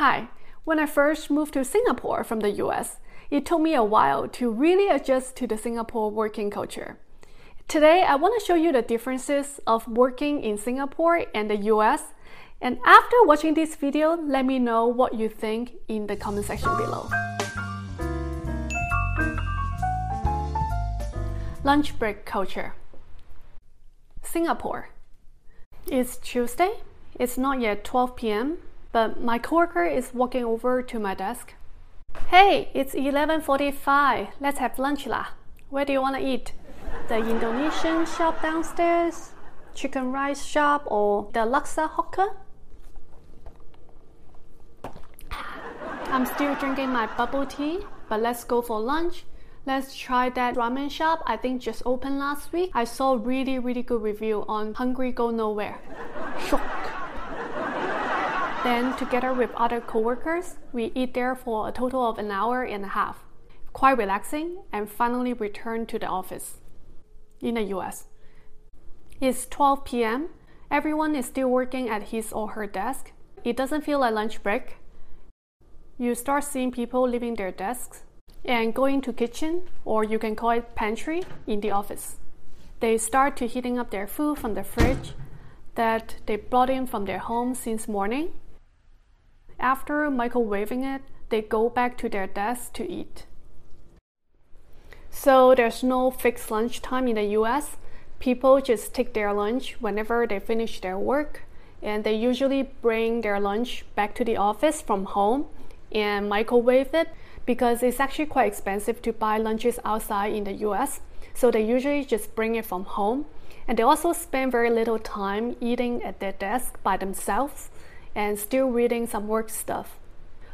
Hi, when I first moved to Singapore from the US, it took me a while to really adjust to the Singapore working culture. Today, I want to show you the differences of working in Singapore and the US. And after watching this video, let me know what you think in the comment section below. Lunch break culture. Singapore. It's Tuesday. It's not yet 12 p.m., but my coworker is walking over to my desk. Hey, it's 11:45. Let's have lunch lah. Where do you want to eat? The Indonesian shop downstairs, chicken rice shop, or the laksa hawker? I'm still drinking my bubble tea, but let's go for lunch. Let's try that ramen shop I think just opened last week. I saw really really good review on Hungry Go Nowhere. Shock. Then together with other coworkers, we eat there for a total of an hour and a half. Quite relaxing and finally return to the office. In the US. It's 12 p.m. Everyone is still working at his or her desk. It doesn't feel like lunch break. You start seeing people leaving their desks and going to kitchen or you can call it pantry in the office. They start to heating up their food from the fridge that they brought in from their home since morning. After microwaving it, they go back to their desk to eat. So there's no fixed lunch time in the US. People just take their lunch whenever they finish their work, and they usually bring their lunch back to the office from home and microwave it because it's actually quite expensive to buy lunches outside in the US. So they usually just bring it from home. And they also spend very little time eating at their desk by themselves and still reading some work stuff.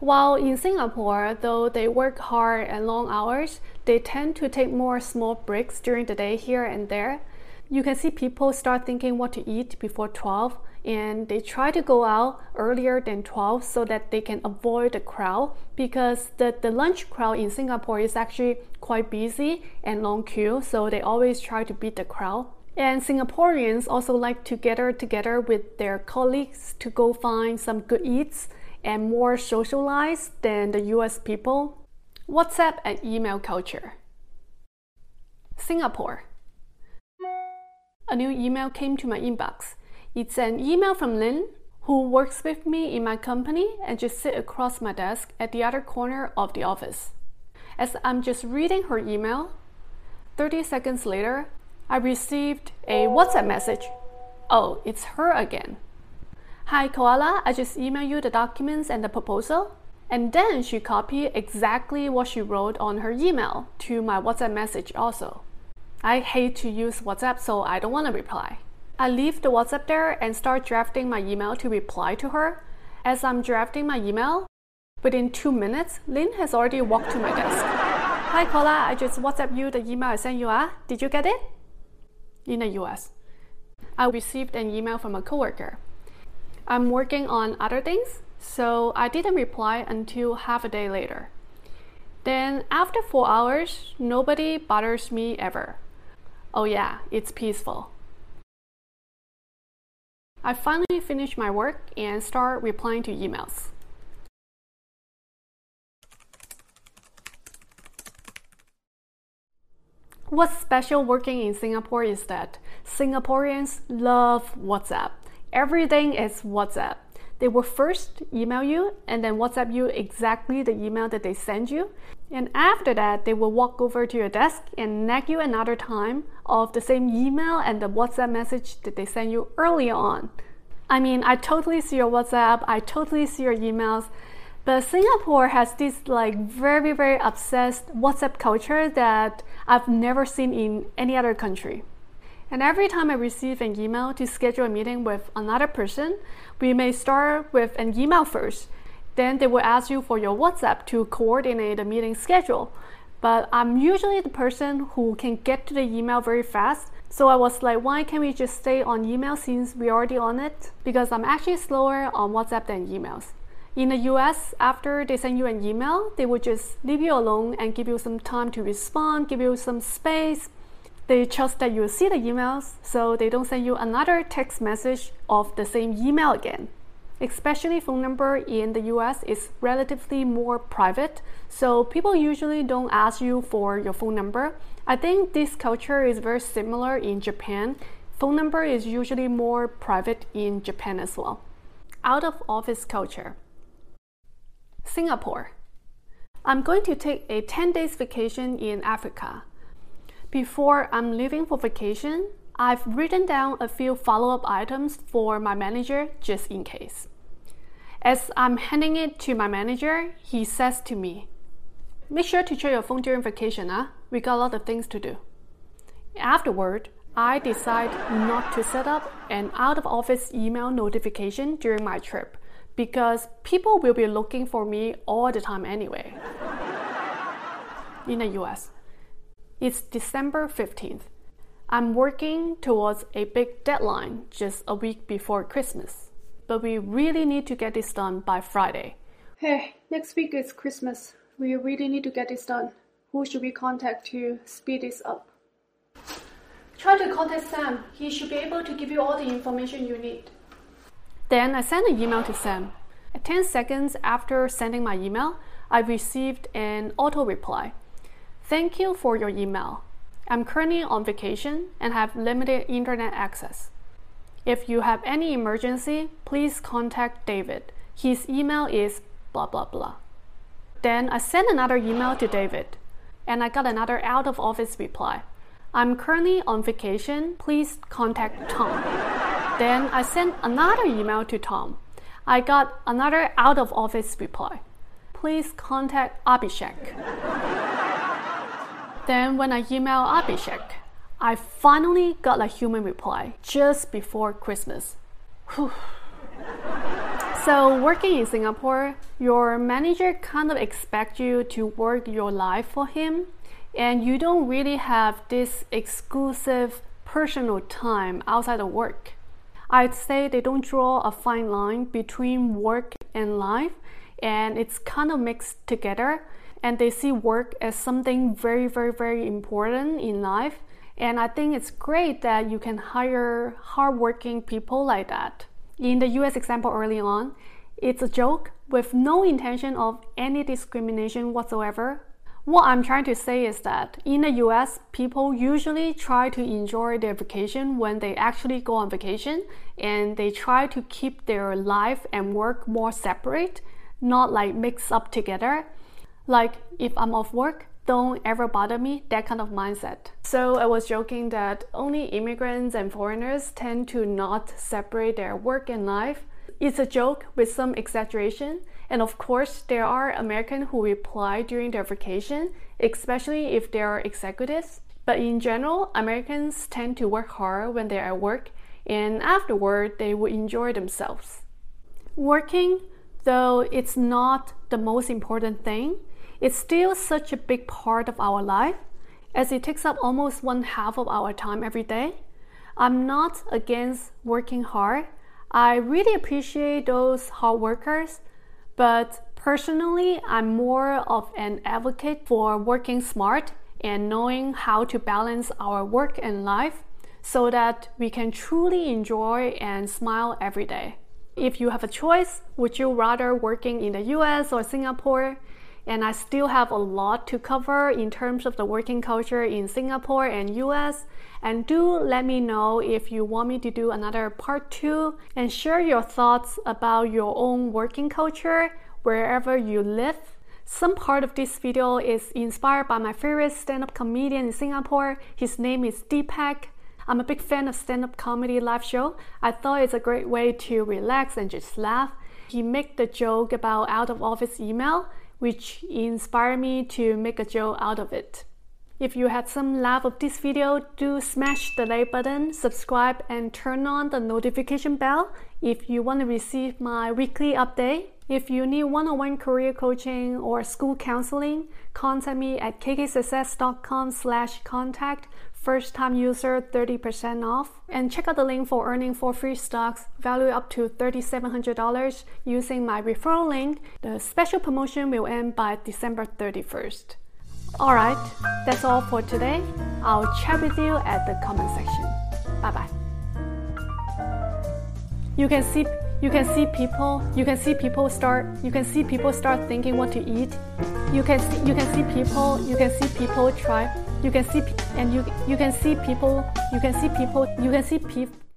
While in Singapore, though they work hard and long hours, they tend to take more small breaks during the day here and there. You can see people start thinking what to eat before 12 and they try to go out earlier than 12 so that they can avoid the crowd because the, the lunch crowd in Singapore is actually quite busy and long queue so they always try to beat the crowd. And Singaporeans also like to gather together with their colleagues to go find some good eats and more socialized than the US people. WhatsApp and email culture. Singapore. A new email came to my inbox. It's an email from Lynn, who works with me in my company and just sit across my desk at the other corner of the office. As I'm just reading her email, 30 seconds later, I received a WhatsApp message. Oh, it's her again. Hi Koala, I just emailed you the documents and the proposal. And then she copied exactly what she wrote on her email to my WhatsApp message also. I hate to use WhatsApp, so I don't want to reply. I leave the WhatsApp there and start drafting my email to reply to her. As I'm drafting my email, within two minutes, Lynn has already walked to my desk. Hi Koala, I just WhatsApp you the email I sent you. Ah, did you get it? In the US. I received an email from a coworker. I'm working on other things, so I didn't reply until half a day later. Then, after four hours, nobody bothers me ever. Oh, yeah, it's peaceful. I finally finish my work and start replying to emails. What's special working in Singapore is that Singaporeans love WhatsApp. Everything is WhatsApp. They will first email you and then WhatsApp you exactly the email that they send you. And after that, they will walk over to your desk and nag you another time of the same email and the WhatsApp message that they sent you earlier on. I mean, I totally see your WhatsApp, I totally see your emails, but Singapore has this like very, very obsessed WhatsApp culture that I've never seen in any other country. And every time I receive an email to schedule a meeting with another person, we may start with an email first. Then they will ask you for your WhatsApp to coordinate the meeting schedule. But I'm usually the person who can get to the email very fast. So I was like, why can't we just stay on email since we're already on it? Because I'm actually slower on WhatsApp than emails. In the US, after they send you an email, they will just leave you alone and give you some time to respond, give you some space, they trust that you'll see the emails, so they don't send you another text message of the same email again. especially phone number in the US is relatively more private, so people usually don't ask you for your phone number. I think this culture is very similar in Japan. Phone number is usually more private in Japan as well. Out of office culture. Singapore. I'm going to take a 10 days vacation in Africa. Before I'm leaving for vacation, I've written down a few follow up items for my manager just in case. As I'm handing it to my manager, he says to me, Make sure to check your phone during vacation, huh? We got a lot of things to do. Afterward, I decide not to set up an out of office email notification during my trip because people will be looking for me all the time anyway. In the US, it's December 15th. I'm working towards a big deadline just a week before Christmas, but we really need to get this done by Friday. Hey, next week is Christmas. We really need to get this done. Who should we contact to speed this up? Try to contact Sam. He should be able to give you all the information you need. Then I sent an email to Sam. At 10 seconds after sending my email, I received an auto reply. Thank you for your email. I'm currently on vacation and have limited internet access. If you have any emergency, please contact David. His email is blah blah blah. Then I sent another email to David and I got another out of office reply. I'm currently on vacation. Please contact Tom. Then I sent another email to Tom. I got another out of office reply. Please contact Abhishek. Then when I emailed Abhishek, I finally got a human reply just before Christmas. So working in Singapore, your manager kind of expects you to work your life for him and you don't really have this exclusive personal time outside of work. I'd say they don't draw a fine line between work and life and it's kind of mixed together and they see work as something very, very, very important in life. And I think it's great that you can hire hardworking people like that. In the US example early on, it's a joke with no intention of any discrimination whatsoever. What I'm trying to say is that in the US, people usually try to enjoy their vacation when they actually go on vacation and they try to keep their life and work more separate, not like mixed up together. Like, if I'm off work, don't ever bother me, that kind of mindset. So I was joking that only immigrants and foreigners tend to not separate their work and life. It's a joke with some exaggeration. And of course, there are Americans who reply during their vacation, especially if they are executives. But in general, Americans tend to work hard when they're at work, and afterward, they will enjoy themselves. Working, though it's not the most important thing, it's still such a big part of our life as it takes up almost one half of our time every day. I'm not against working hard. I really appreciate those hard workers, but personally, I'm more of an advocate for working smart and knowing how to balance our work and life so that we can truly enjoy and smile every day. If you have a choice, would you rather working in the US or Singapore? And I still have a lot to cover in terms of the working culture in Singapore and US. And do let me know if you want me to do another part two and share your thoughts about your own working culture wherever you live. Some part of this video is inspired by my favorite stand up comedian in Singapore. His name is Deepak. I'm a big fan of stand up comedy live show. I thought it's a great way to relax and just laugh. He made the joke about out of office email which inspired me to make a joke out of it. If you had some laugh of this video, do smash the like button, subscribe, and turn on the notification bell if you want to receive my weekly update. If you need one-on-one career coaching or school counseling, contact me at kksuccess.com slash contact first time user 30% off. And check out the link for earning for free stocks value up to $3,700 using my referral link. The special promotion will end by December 31st. Alright, that's all for today. I'll chat with you at the comment section. Bye bye. You can see you can see people you can see people start you can see people start thinking what to eat. You can see, you can see people you can see people try. You can see and you you can see people you can see people you can see people